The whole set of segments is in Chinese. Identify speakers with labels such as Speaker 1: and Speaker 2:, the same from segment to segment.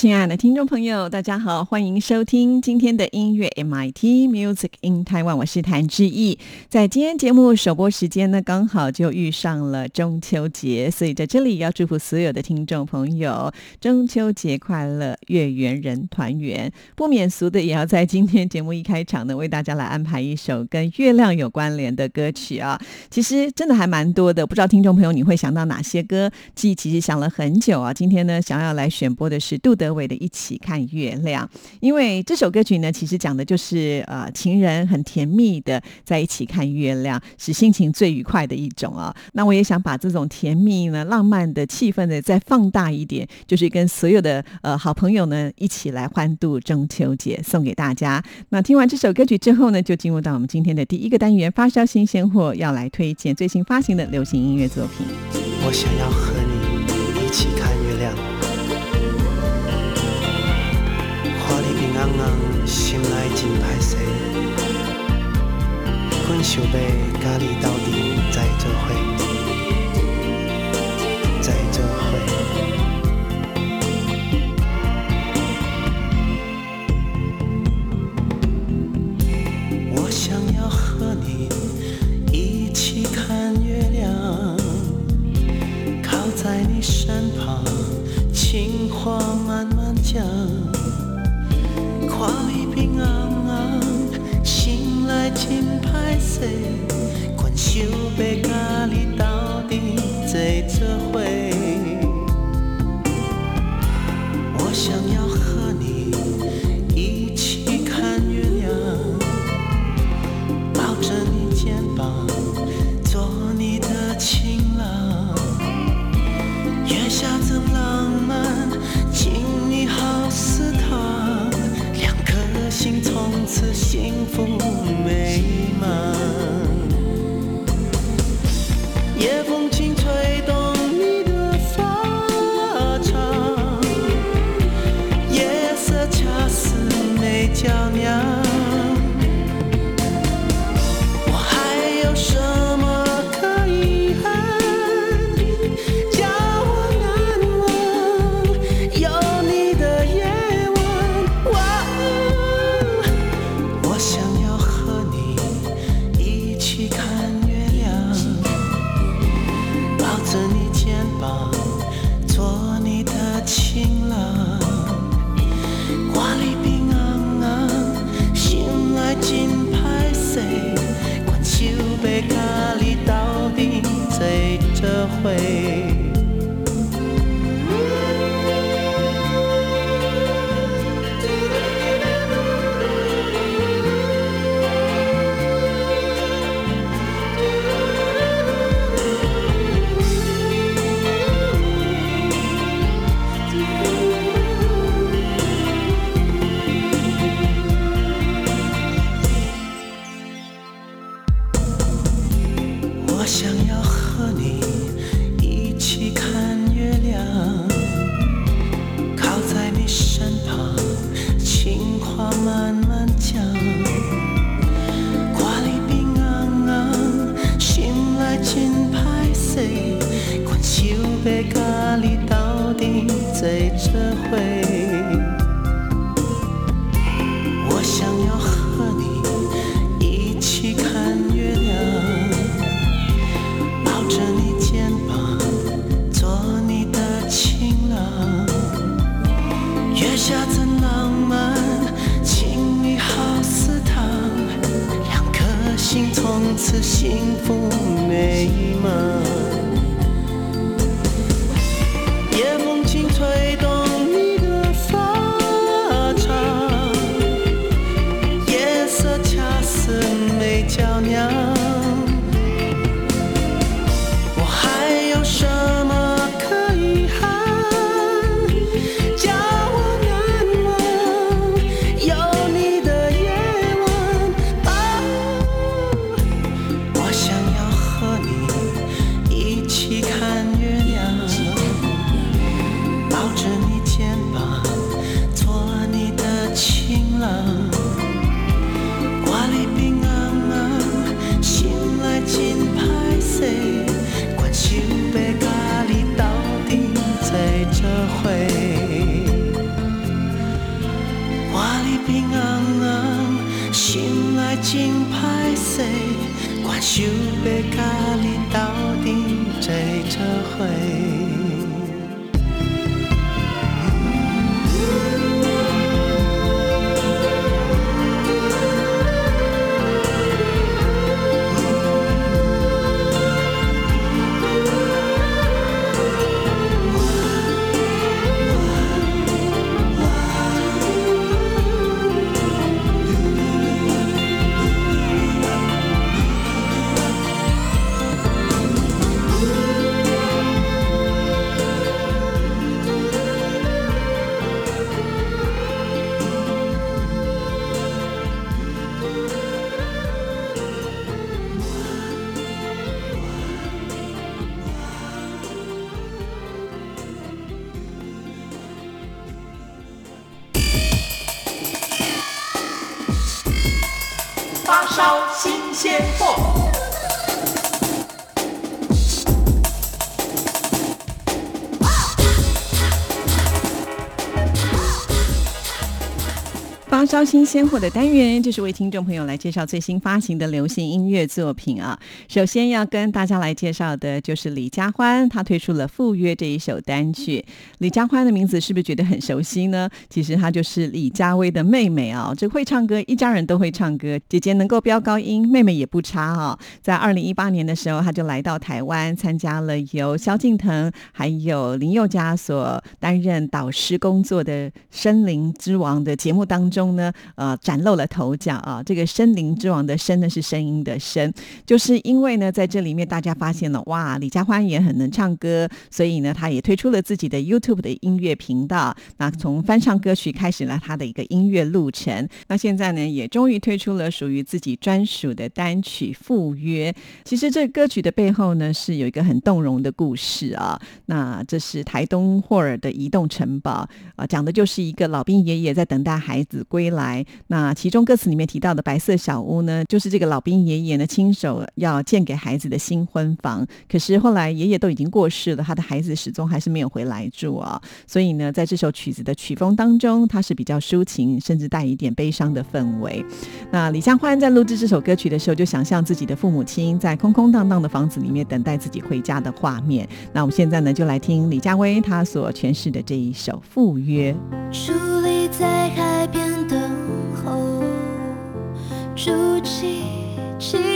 Speaker 1: 亲爱的听众朋友，大家好，欢迎收听今天的音乐 MIT Music in Taiwan，我是谭志毅。在今天节目首播时间呢，刚好就遇上了中秋节，所以在这里要祝福所有的听众朋友中秋节快乐，月圆人团圆。不免俗的，也要在今天节目一开场呢，为大家来安排一首跟月亮有关联的歌曲啊。其实真的还蛮多的，不知道听众朋友你会想到哪些歌？记其实想了很久啊。今天呢，想要来选播的是杜德。伟的一起看月亮，因为这首歌曲呢，其实讲的就是呃，情人很甜蜜的在一起看月亮，是心情最愉快的一种啊。那我也想把这种甜蜜呢、浪漫的气氛呢，再放大一点，就是跟所有的呃好朋友呢一起来欢度中秋节，送给大家。那听完这首歌曲之后呢，就进入到我们今天的第一个单元——发烧新鲜货，要来推荐最新发行的流行音乐作品。
Speaker 2: 我想要和你一起看月亮。人人心内真歹势，阮想要甲你斗阵再做伙，再做伙。我想要和你一起看月困想要甲你斗阵坐做伙。想要甲你
Speaker 1: 新鲜货的单元，就是为听众朋友来介绍最新发行的流行音乐作品啊。首先要跟大家来介绍的就是李佳欢，他推出了《赴约》这一首单曲。李佳欢的名字是不是觉得很熟悉呢？其实她就是李佳薇的妹妹啊。这会唱歌，一家人都会唱歌，姐姐能够飙高音，妹妹也不差啊。在二零一八年的时候，她就来到台湾，参加了由萧敬腾还有林宥嘉所担任导师工作的《森林之王》的节目当中。呢，呃，崭露了头角啊！这个森林之王的“声”呢是声音的“声”，就是因为呢，在这里面大家发现了，哇，李佳欢也很能唱歌，所以呢，他也推出了自己的 YouTube 的音乐频道。那从翻唱歌曲开始了他的一个音乐路程。那现在呢，也终于推出了属于自己专属的单曲《赴约》。其实这歌曲的背后呢，是有一个很动容的故事啊。那这是台东霍尔的移动城堡啊，讲的就是一个老兵爷爷在等待孩子归。来，来那其中歌词里面提到的白色小屋呢，就是这个老兵爷爷呢亲手要建给孩子的新婚房。可是后来爷爷都已经过世了，他的孩子始终还是没有回来住啊。所以呢，在这首曲子的曲风当中，它是比较抒情，甚至带一点悲伤的氛围。那李佳欢在录制这首歌曲的时候，就想象自己的父母亲在空空荡荡的房子里面等待自己回家的画面。那我们现在呢，就来听李佳薇她所诠释的这一首《赴约》。
Speaker 3: 在筑起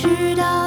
Speaker 3: 直到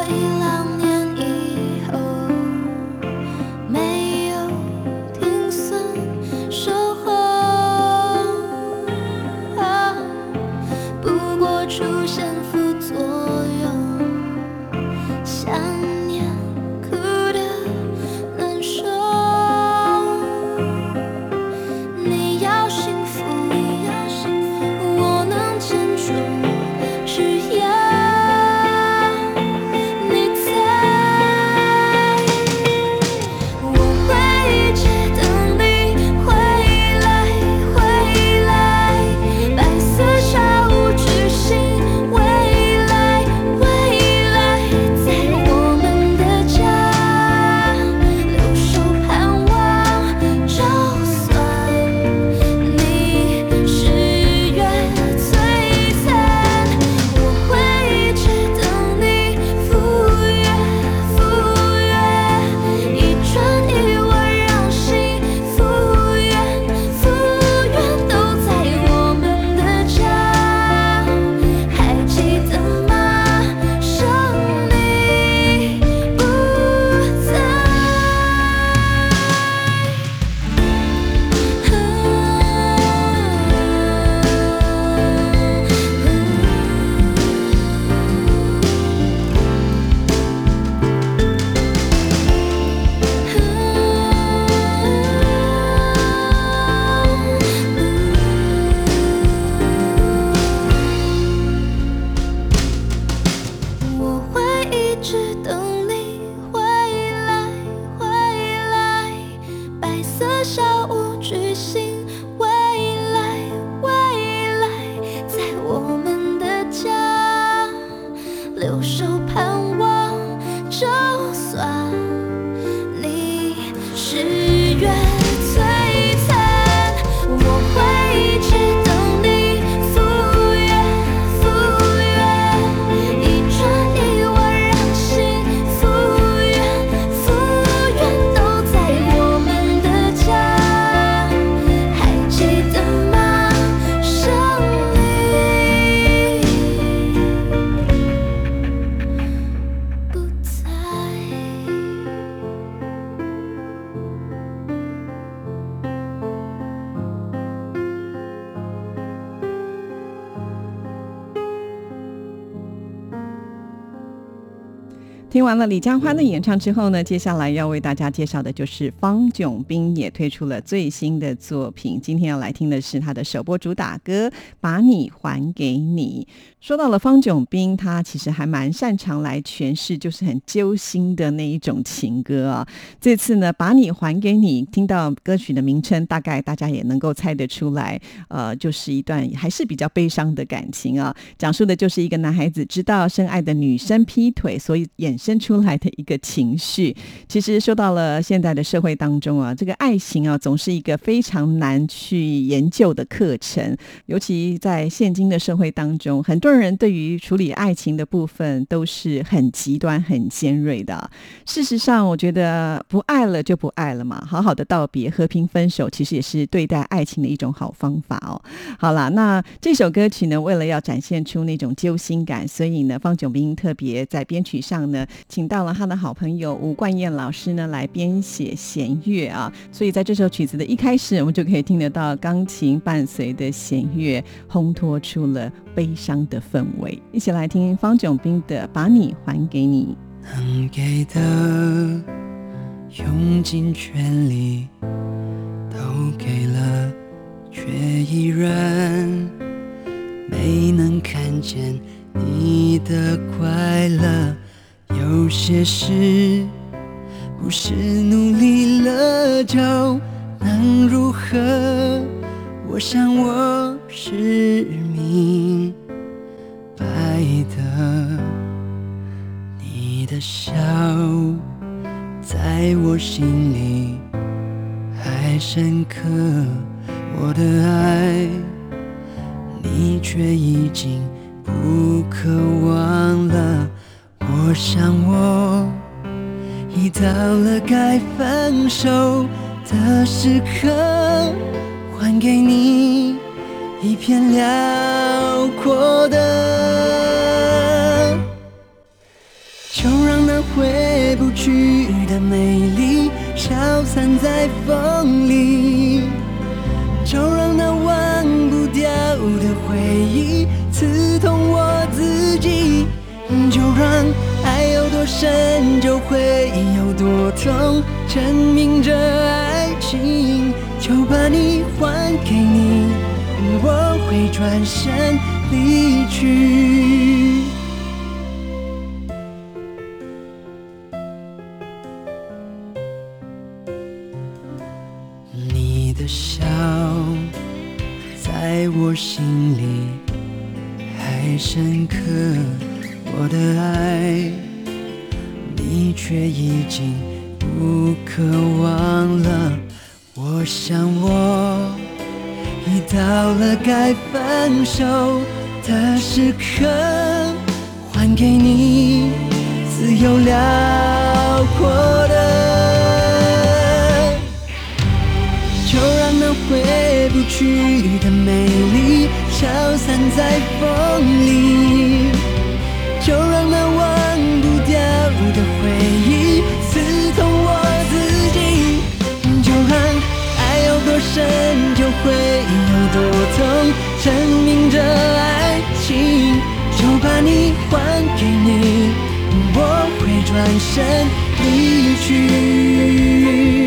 Speaker 1: 听完了李佳欢的演唱之后呢，接下来要为大家介绍的就是方炯斌也推出了最新的作品。今天要来听的是他的首播主打歌《把你还给你》。说到了方炯斌，他其实还蛮擅长来诠释，就是很揪心的那一种情歌啊。这次呢，《把你还给你》，听到歌曲的名称，大概大家也能够猜得出来，呃，就是一段还是比较悲伤的感情啊。讲述的就是一个男孩子知道深爱的女生劈腿，所以演。生生出来的一个情绪，其实说到了现在的社会当中啊，这个爱情啊，总是一个非常难去研究的课程。尤其在现今的社会当中，很多人对于处理爱情的部分都是很极端、很尖锐的。事实上，我觉得不爱了就不爱了嘛，好好的道别、和平分手，其实也是对待爱情的一种好方法哦。好了，那这首歌曲呢，为了要展现出那种揪心感，所以呢，方炯斌特别在编曲上呢。请到了他的好朋友吴冠燕老师呢来编写弦乐啊，所以在这首曲子的一开始，我们就可以听得到钢琴伴随的弦乐，烘托出了悲伤的氛围。一起来听方炯斌的《把你还给你》。
Speaker 4: 能给的，用尽全力都给了，却依然没能看见你的快乐。有些事不是努力了就能如何？我想我是明白的。你的笑在我心里还深刻，我的爱你却已经不渴望了。我想我已到了该分手的时刻，还给你一片辽阔的，就让那回不去的美丽消散在风里，就让那忘不掉的回忆刺痛。爱有多深，就会有多痛。证明着爱情，就把你还给你，我会转身离去。你的笑，在我心里还深刻。我的爱，你却已经不渴望了。我想我已到了该分手的时刻，还给你自由辽阔的，就让那回不去的美丽消散在风里。身就会有多痛，证明着爱情，就把你还给你，我会转身离去。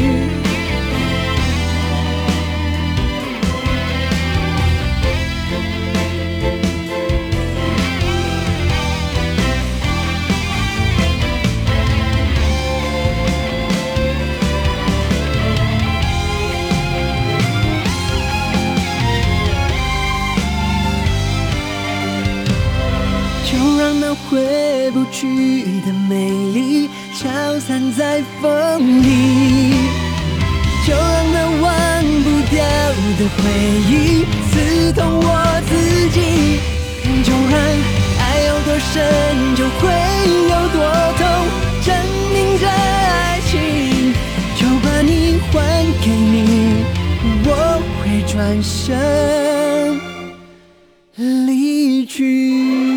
Speaker 4: 回不去的美丽消散在风里，就让那忘不掉的回忆刺痛我自己，就让爱有多深就会有多痛，证明着爱情，就把你还给你，我会转身离去。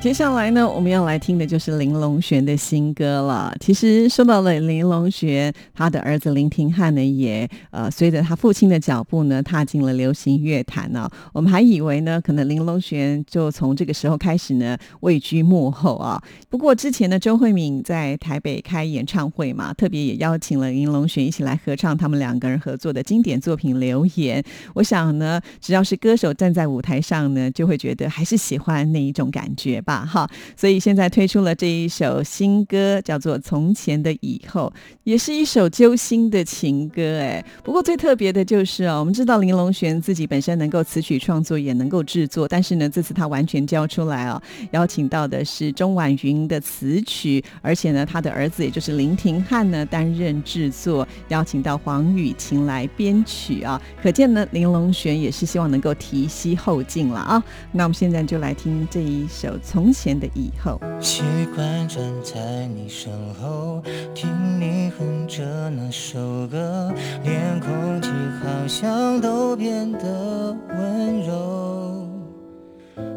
Speaker 1: 接下来呢，我们要来听的就是林隆璇的新歌了。其实说到了林隆璇，他的儿子林廷汉呢，也呃随着他父亲的脚步呢，踏进了流行乐坛呢。我们还以为呢，可能林隆璇就从这个时候开始呢，位居幕后啊。不过之前呢，周慧敏在台北开演唱会嘛，特别也邀请了林隆璇一起来合唱他们两个人合作的经典作品《留言》。我想呢，只要是歌手站在舞台上呢，就会觉得还是喜欢那一种感觉吧吧。哈，所以现在推出了这一首新歌，叫做《从前的以后》，也是一首揪心的情歌。哎，不过最特别的就是哦，我们知道林隆璇自己本身能够词曲创作，也能够制作，但是呢，这次他完全交出来哦，邀请到的是钟婉云的词曲，而且呢，他的儿子也就是林廷汉呢担任制作，邀请到黄雨晴来编曲啊，可见呢，林隆璇也是希望能够提携后进了啊。那我们现在就来听这一首从。从前的以后，
Speaker 5: 习惯站在你身后，听你哼着那首歌，连空气好像都变得温柔。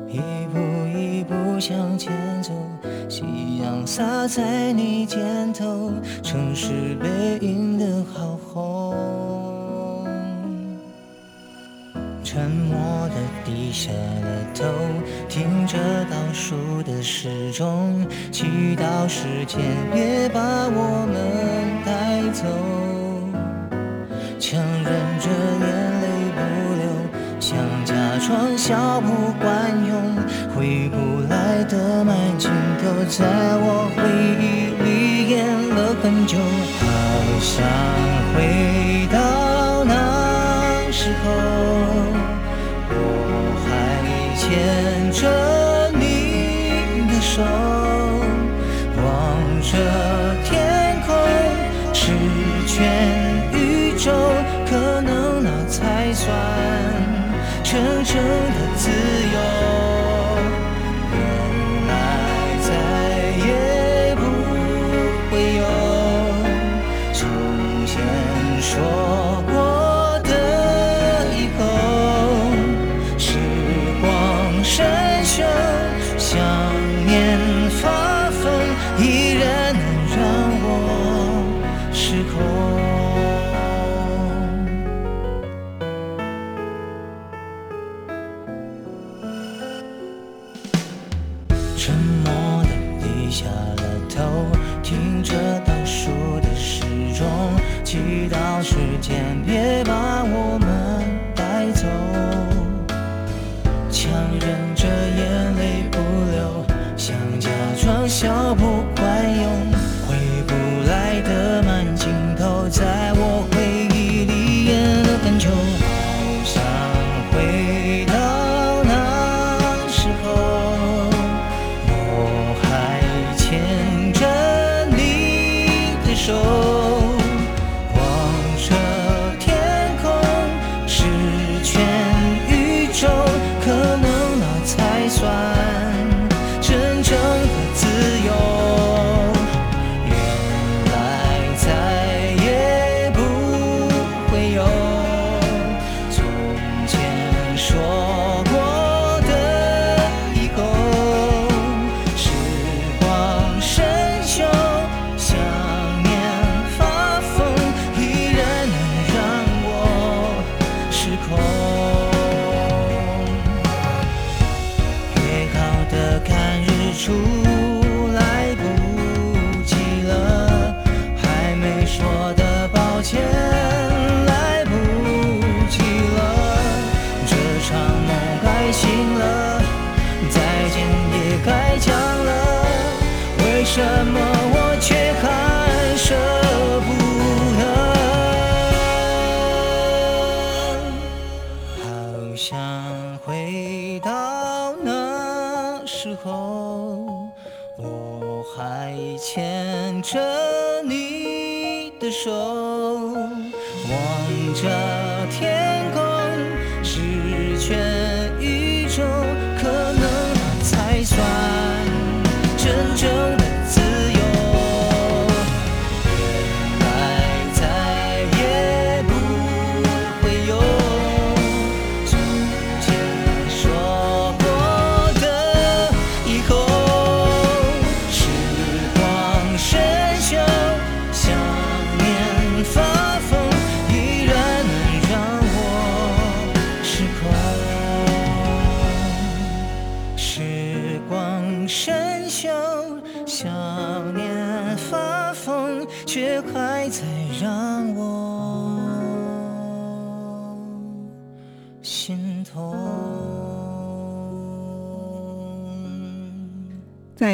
Speaker 5: 一步一步向前走，夕阳洒在你肩头，城市背影的好红。沉默的低下了头，听着倒数的时钟，祈祷时间别把我们带走。强忍着眼泪不流，想假装笑不管用，回不来的慢镜头在我回忆里演了很久，好想回到时候。我还牵着你的手，望着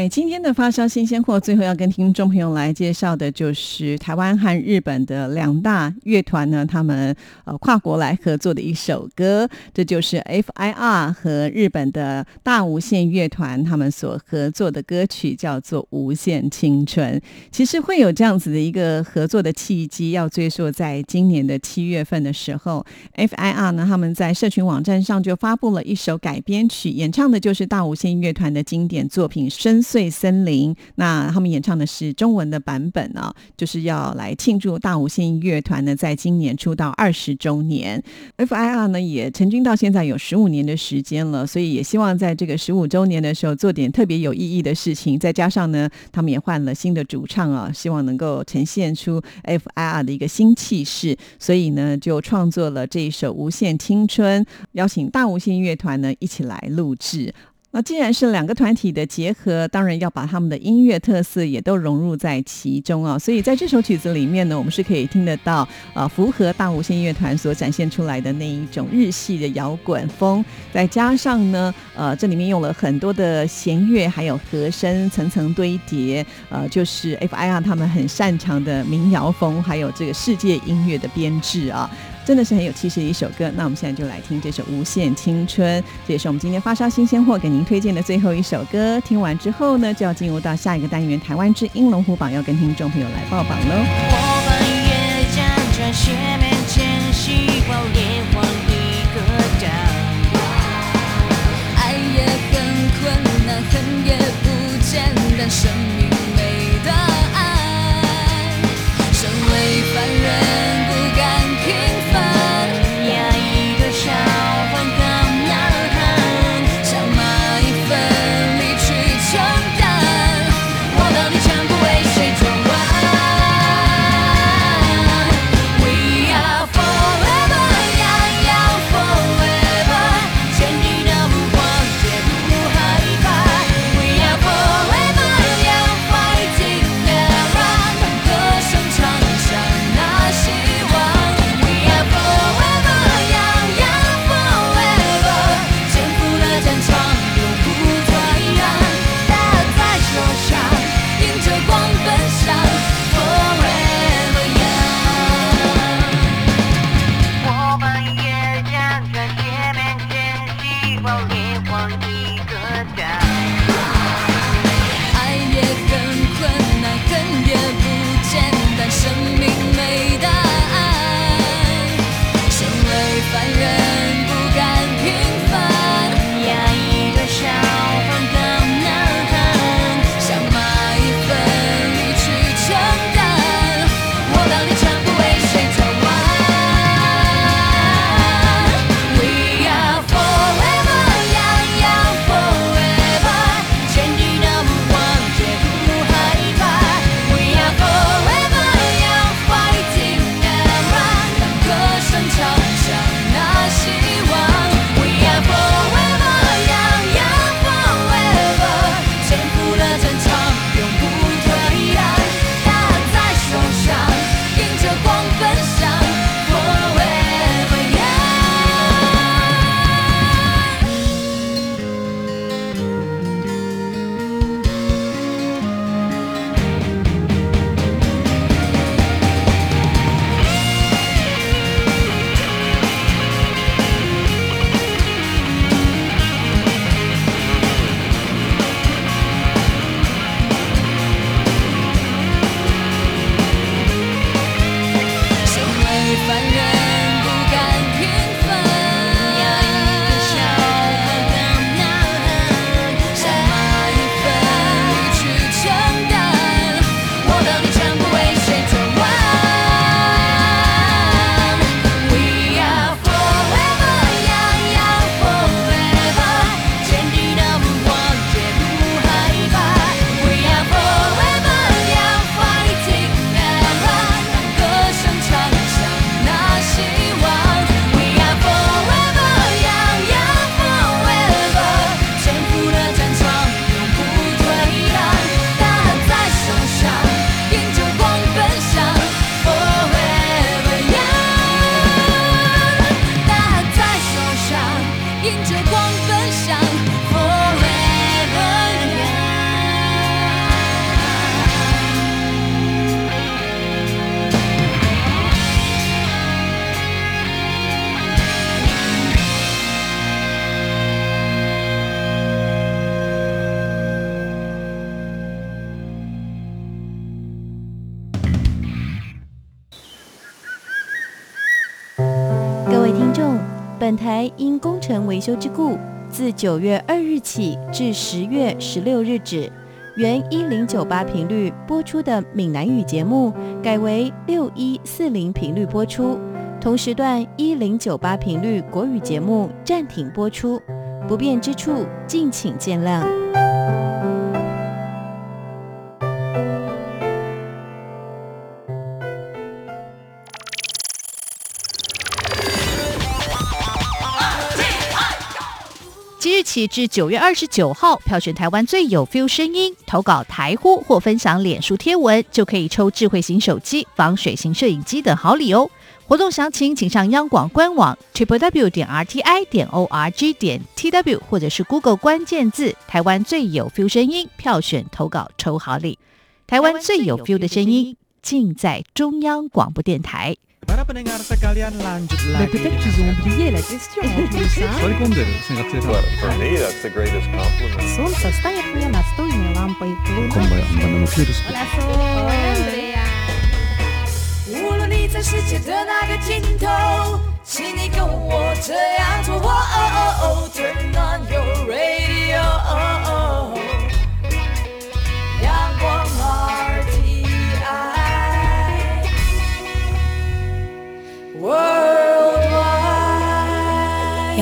Speaker 1: 今天的发烧新鲜货，最后要跟听众朋友来介绍的就是台湾和日本的两大乐团呢，他们呃跨国来合作的一首歌，这就是 F.I.R 和日本的大无限乐团他们所合作的歌曲，叫做《无限青春》。其实会有这样子的一个合作的契机，要追溯在今年的七月份的时候，F.I.R 呢他们在社群网站上就发布了一首改编曲，演唱的就是大无限乐团的经典作品《深邃森林》。那他们演唱的是中文的版本啊，就是要来庆祝大无限乐团呢在今年出道二十周年。F.I.R 呢也成军到现在有十五年的时间了，所以也希望在这个十五周年的时候做点特别有意义的事情。再加上呢，他们也换了新的主唱啊，希望能够呈现出 F.I.R 的一个新气势，所以呢就创作了这一首《无限青春》，邀请大无限乐团呢一起来录制。那既然是两个团体的结合，当然要把他们的音乐特色也都融入在其中啊。所以在这首曲子里面呢，我们是可以听得到呃，符合大无限乐团所展现出来的那一种日系的摇滚风，再加上呢，呃，这里面用了很多的弦乐还有和声层层堆叠，呃，就是 F.I.R 他们很擅长的民谣风，还有这个世界音乐的编制啊。真的是很有气势的一首歌。那我们现在就来听这首《无限青春》，这也是我们今天发烧新鲜货给您推荐的最后一首歌。听完之后呢，就要进入到下一个单元——台湾之音龙虎榜，要跟听众朋友来报榜喽。
Speaker 6: 我们也辗转斜面间，希望连环一个岛。爱也很困难，恨也不简单，生命光分享。
Speaker 7: 本台因工程维修之故，自九月二日起至十月十六日止，原一零九八频率播出的闽南语节目，改为六一四零频率播出。同时段一零九八频率国语节目暂停播出，不便之处敬请见谅。
Speaker 8: 起至九月二十九号，票选台湾最有 feel 声音，投稿台呼或分享脸书贴文，就可以抽智慧型手机、防水型摄影机等好礼哦。活动详情请上央广官网 triple w 点 r t i 点 o r g 点 t w，或者是 Google 关键字“台湾最有 feel 声音”，票选投稿抽好礼。台湾最有 feel 的声音，尽在中央广播电台。
Speaker 9: Para pendengar sekalian lanjut
Speaker 10: Mais
Speaker 9: lagi.
Speaker 10: peut-être qu'ils ont oublié la question en plus, hein
Speaker 9: Solikunderi, sen
Speaker 11: Well, for me, that's the greatest compliment.
Speaker 10: Солнце стоит мне настольной лампой. Луна
Speaker 6: 无论你在世界的哪个尽头，请你跟我这样做。哦哦哦，Turn on your radio，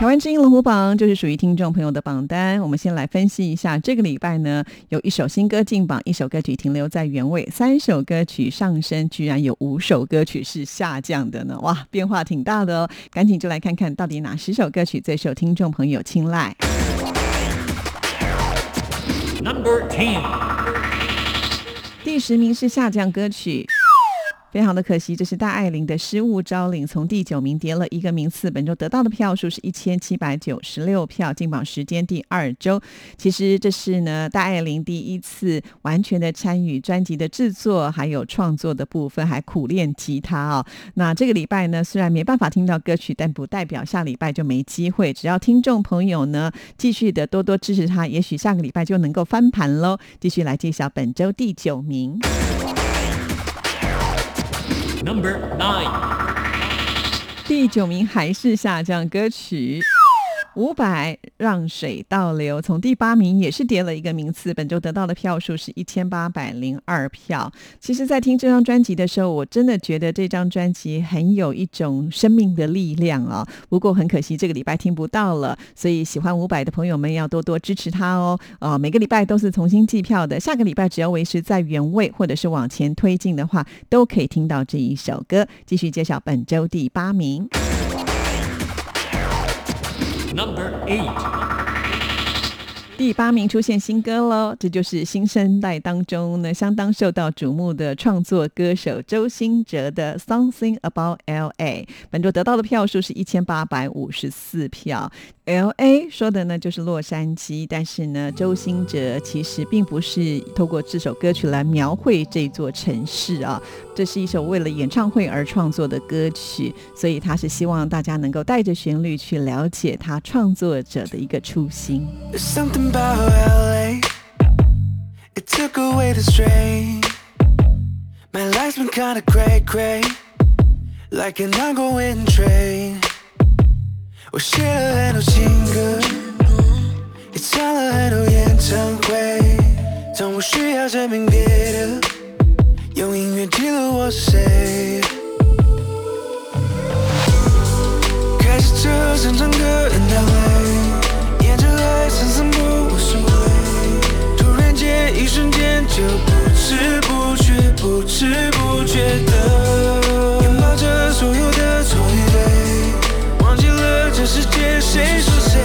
Speaker 1: 台湾之音龙虎榜就是属于听众朋友的榜单。我们先来分析一下，这个礼拜呢，有一首新歌进榜，一首歌曲停留在原位，三首歌曲上升，居然有五首歌曲是下降的呢！哇，变化挺大的哦。赶紧就来看看到底哪十首歌曲最受听众朋友青睐。
Speaker 12: Number Ten。
Speaker 1: 第十名是下降歌曲。非常的可惜，这是戴爱玲的《失误招领》，从第九名跌了一个名次。本周得到的票数是一千七百九十六票，进榜时间第二周。其实这是呢戴爱玲第一次完全的参与专辑的制作，还有创作的部分，还苦练吉他哦。那这个礼拜呢，虽然没办法听到歌曲，但不代表下礼拜就没机会。只要听众朋友呢继续的多多支持他，也许下个礼拜就能够翻盘喽。继续来揭晓本周第九名。
Speaker 12: Number Nine。
Speaker 1: 第九名还是下降歌曲。五百让水倒流，从第八名也是跌了一个名次。本周得到的票数是一千八百零二票。其实，在听这张专辑的时候，我真的觉得这张专辑很有一种生命的力量啊、不过很可惜，这个礼拜听不到了，所以喜欢伍佰的朋友们要多多支持他哦。呃，每个礼拜都是重新计票的，下个礼拜只要维持在原位或者是往前推进的话，都可以听到这一首歌。继续揭晓本周第八名。
Speaker 12: Number Eight。
Speaker 1: 第八名出现新歌喽，这就是新生代当中呢相当受到瞩目的创作歌手周兴哲的《Something About L.A.》。本周得到的票数是一千八百五十四票。L.A. 说的呢就是洛杉矶，但是呢，周兴哲其实并不是透过这首歌曲来描绘这座城市啊，这是一首为了演唱会而创作的歌曲，所以他是希望大家能够带着旋律去了解他创作者的一个初心。
Speaker 2: 我写了很多情歌，也唱了很多演唱会。从不需要证明别的，用音乐记录我是谁。开始车声唱歌很到位，沿着海散散步无所谓。突然间，一瞬间就不知不觉，不知不觉的谁是谁，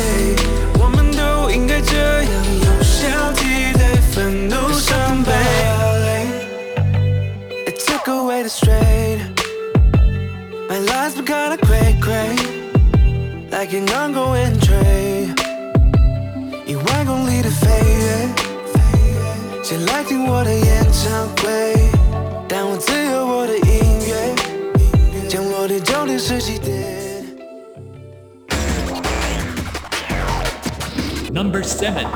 Speaker 2: 我们都应该这样有效替代愤怒伤悲。It took away the strain. My life's been
Speaker 4: kinda cray cray, like an ongoing trade. 意外功里的飞跃，谁来听我的演唱会？但我自由我的音乐，降落地九点十几点。
Speaker 12: Number seven，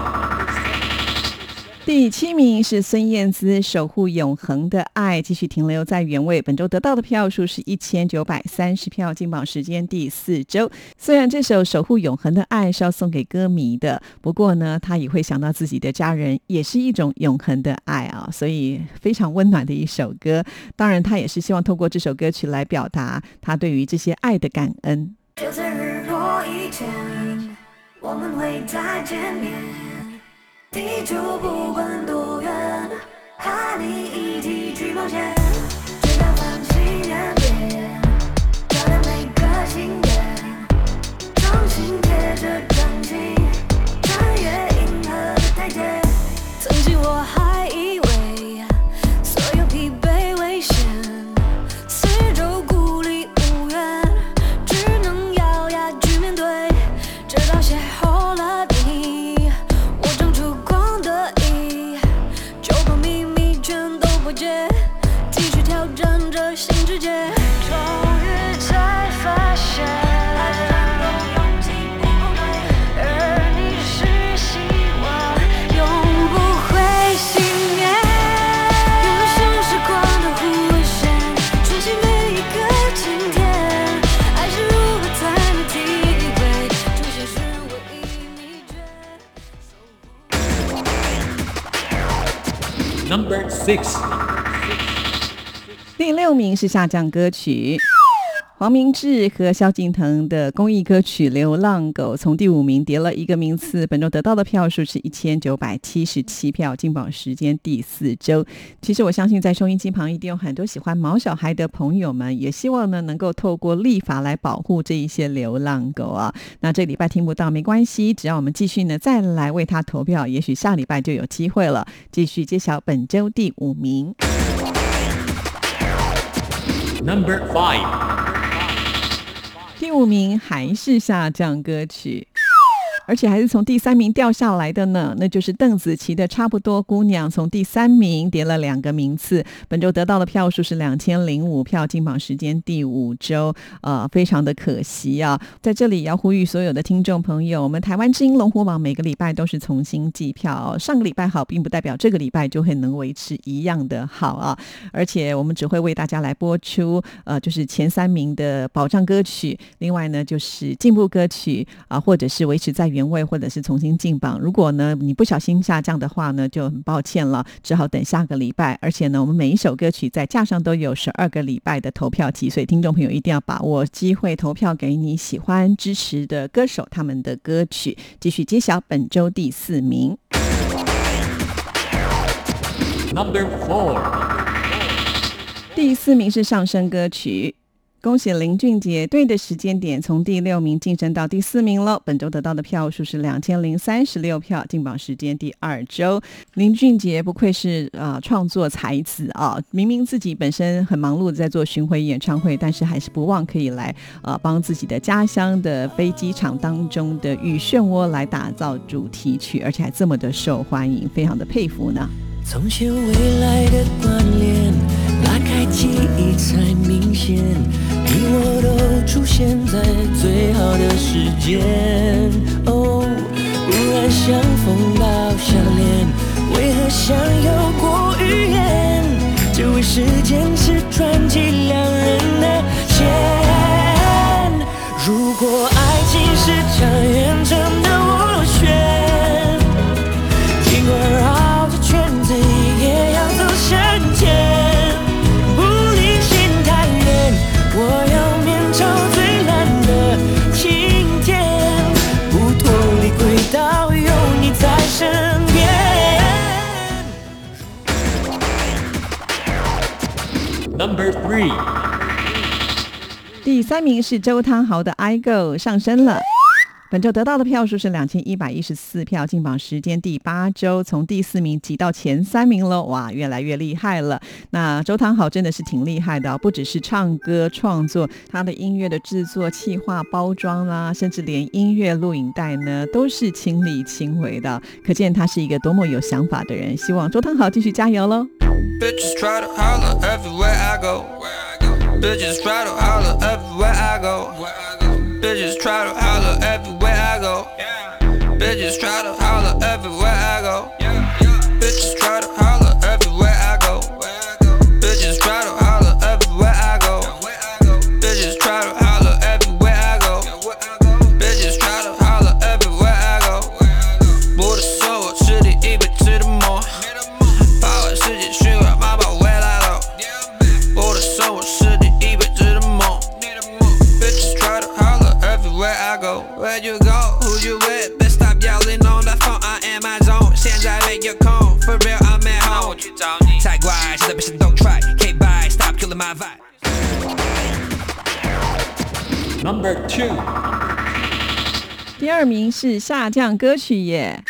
Speaker 1: 第七名是孙燕姿《守护永恒的爱》，继续停留在原位。本周得到的票数是一千九百三十票，进榜时间第四周。虽然这首《守护永恒的爱》是要送给歌迷的，不过呢，他也会想到自己的家人，也是一种永恒的爱啊，所以非常温暖的一首歌。当然，他也是希望透过这首歌曲来表达他对于这些爱的感恩。
Speaker 3: 就在日落以前，我们会再见面。地球不管多远，和你一起去冒险，直到繁星点点，照亮每个心愿。重新贴着掌心，
Speaker 1: 第六名是下降歌曲。黄明志和萧敬腾的公益歌曲《流浪狗》从第五名跌了一个名次，本周得到的票数是一千九百七十七票，进榜时间第四周。其实我相信，在收音机旁一定有很多喜欢毛小孩的朋友们，也希望呢能够透过立法来保护这一些流浪狗啊。那这礼拜听不到没关系，只要我们继续呢再来为他投票，也许下礼拜就有机会了。继续揭晓本周第五名。
Speaker 12: Number five，
Speaker 1: 第五名还是下降歌曲，而且还是从第三名掉下来的呢，那就是邓紫棋的《差不多姑娘》，从第三名跌了两个名次。本周得到的票数是两千零五票，进榜时间第五周，呃，非常的可惜啊。在这里要呼吁所有的听众朋友，我们台湾之音龙虎榜每个礼拜都是重新计票、上个礼拜好，并不代表这个礼拜就会能维持一样的好啊。而且我们只会为大家来播出，呃，就是前三名的保障歌曲，另外呢就是进步歌曲啊、或者是维持在原位，或者是重新进榜。如果呢你不小心下降的话呢，就很抱歉了，只好等下个礼拜。而且呢，我们每一首歌曲在架上都有十二个礼拜的投票期，所以听众朋友一定要把握机会投票给你喜欢支持的歌手他们的歌曲。继续揭晓本周第四名。
Speaker 12: Number four，
Speaker 1: 第四名是上升歌曲。恭喜林俊杰，对的时间点从第六名晋升到第四名了。本周得到的票数是两千零三十六票，进榜时间第二周。林俊杰不愧是啊、呃创作才子啊，明明自己本身很忙碌在做巡回演唱会，但是还是不忘可以来呃帮自己的家乡的飞机场当中的雨漩涡来打造主题曲，而且还这么的受欢迎，非常的佩服呢。
Speaker 4: 从前未来的锻炼，拉开记忆才明显，你我都出现在最好的时间。哦，忽然相逢到相恋，为何像有过预言？这位时间是传奇两人的线。如果爱情是场远征的
Speaker 12: three，
Speaker 1: 第三名是周汤豪的《I Go》上升了。本周得到的票数是两千一百一十四票，进榜时间第八周，从第四名挤到前三名了，哇，越来越厉害了。那周汤豪真的是挺厉害的，不只是唱歌创作，他的音乐的制作、企划、包装啦，甚至连音乐录影带呢，都是亲力亲为的，可见他是一个多么有想法的人。希望周汤豪继续加油喽
Speaker 13: ！Bitches try to holler everywhere I go. Bitches try to holler everywhere I go. Bitches try to holler. Bitches try to holler everywhere I go. Bitches try to holler everywhere I go. Bitches try to holler everywhere I go. Bitches try to holler everywhere I go. Bitches try to holler everywhere I go. 我的手我吃的一辈子的梦，把我世界循环妈宝回来了。我的生活是第一辈子的梦。Bitches try to holler everywhere I go. Where you go? Who you with? 现在没有空，For real I'm at home. 我去找你。太乖，现在别想 don't try. K bye, stop killing my vibe.
Speaker 12: Number two，
Speaker 1: 第二名是下降歌曲耶。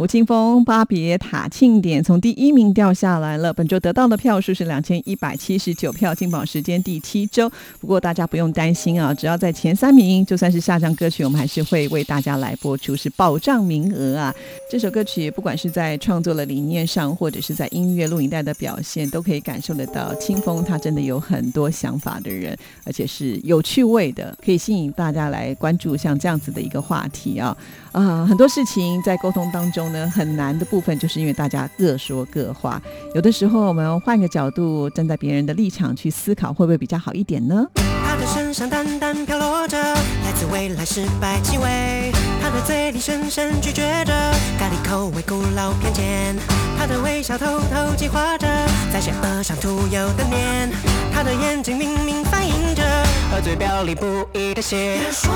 Speaker 1: 吴青峰《巴别塔庆典》从第一名掉下来了，本周得到的票数是两千一百七十九票，进榜时间第七周。不过大家不用担心啊，只要在前三名，就算是下降歌曲，我们还是会为大家来播出，是保障名额啊。这首歌曲不管是在创作的理念上，或者是在音乐录影带的表现，都可以感受得到，清风他真的有很多想法的人，而且是有趣味的，可以吸引大家来关注像这样子的一个话题啊。啊，很多事情在沟通当中呢，很难的部分就是因为大家各说各话。有的时候我们换个角度，站在别人的立场去思考，会不会比较好一点呢？
Speaker 2: 他的身上淡淡飘落着来自未来失败气味，他的嘴里深深咀嚼着咖喱口味古老偏见，他的微笑偷偷计划着在邪恶上涂油的脸，他的眼睛明明反映着和嘴表里不一的血。有说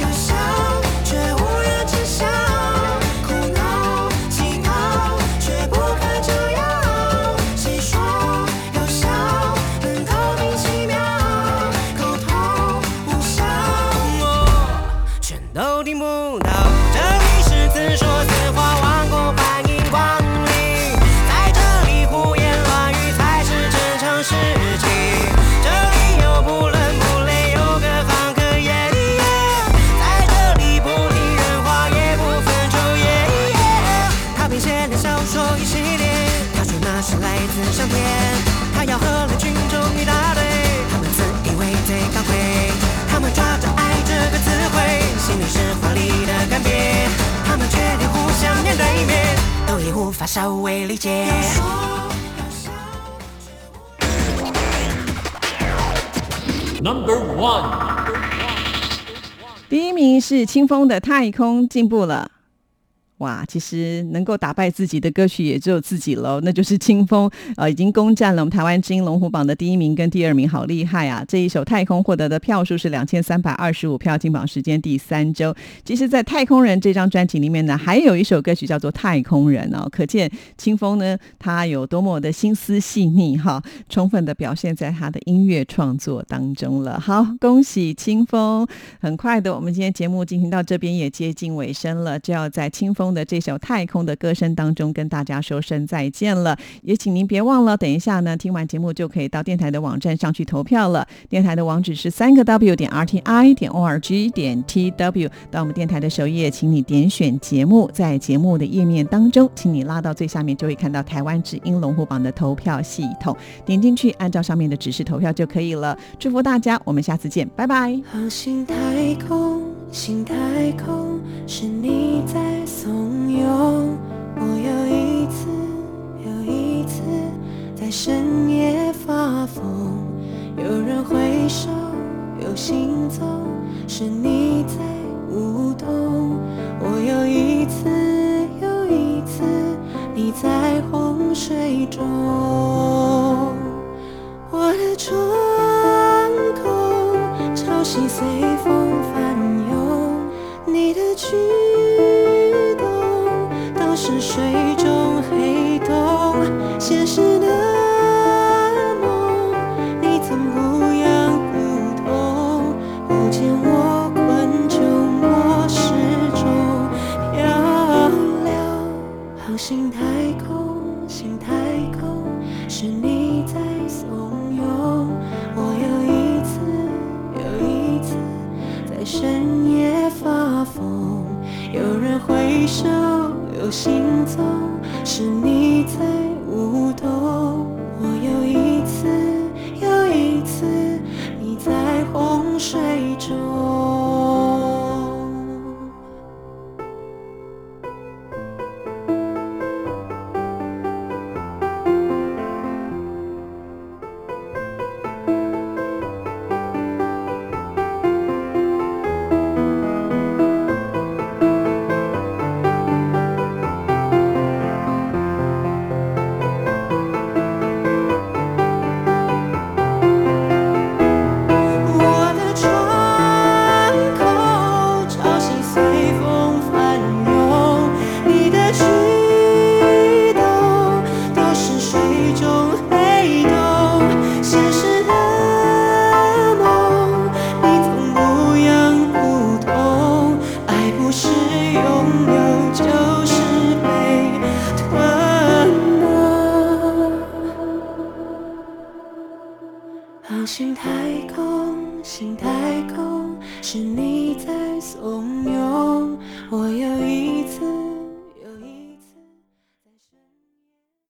Speaker 2: 有笑，却无人知晓，是
Speaker 1: 清风的《太空进步了》。哇，其实能够打败自己的歌曲也只有自己喽，那就是清风，呃，已经攻占了我们台湾金龙虎榜的第一名跟第二名，好厉害啊！这一首《太空》获得的票数是两千三百二十五票，进榜时间第三周。其实，在《太空人》这张专辑里面呢，还有一首歌曲叫做《太空人》哦，可见清风呢，他有多么的心思细腻哈，充分的表现在他的音乐创作当中了。好，恭喜清风！很快的，我们今天节目进行到这边也接近尾声了，就要在清风的这首《太空》的歌声当中跟大家说声再见了。也请您别忘了，等一下呢，听完节目就可以到电台的网站上去投票了。电台的网址是三个 W 点 R T I 点 O R G 点 T W。到我们电台的首页，请你点选节目，在节目的页面当中，请你拉到最下面，就会看到台湾之音龙虎榜的投票系统，点进去，按照上面的指示投票就可以了。祝福大家，我们下次见，拜拜。
Speaker 2: 航行太空，行太空，是你在怂恿我又一次又一次在深夜发疯。有人挥手，有行踪，是你在舞动。我又一次又一次，你在洪水中。我的窗口潮汐随风翻涌，你的举动都是水中黑洞，现实的梦。你曾不痒不痛，不见我困窘，我始终漂流。好心太空，心太空，是你在怂恿我。有一次，又一次，在深夜发疯，有人回首。有行走，是你在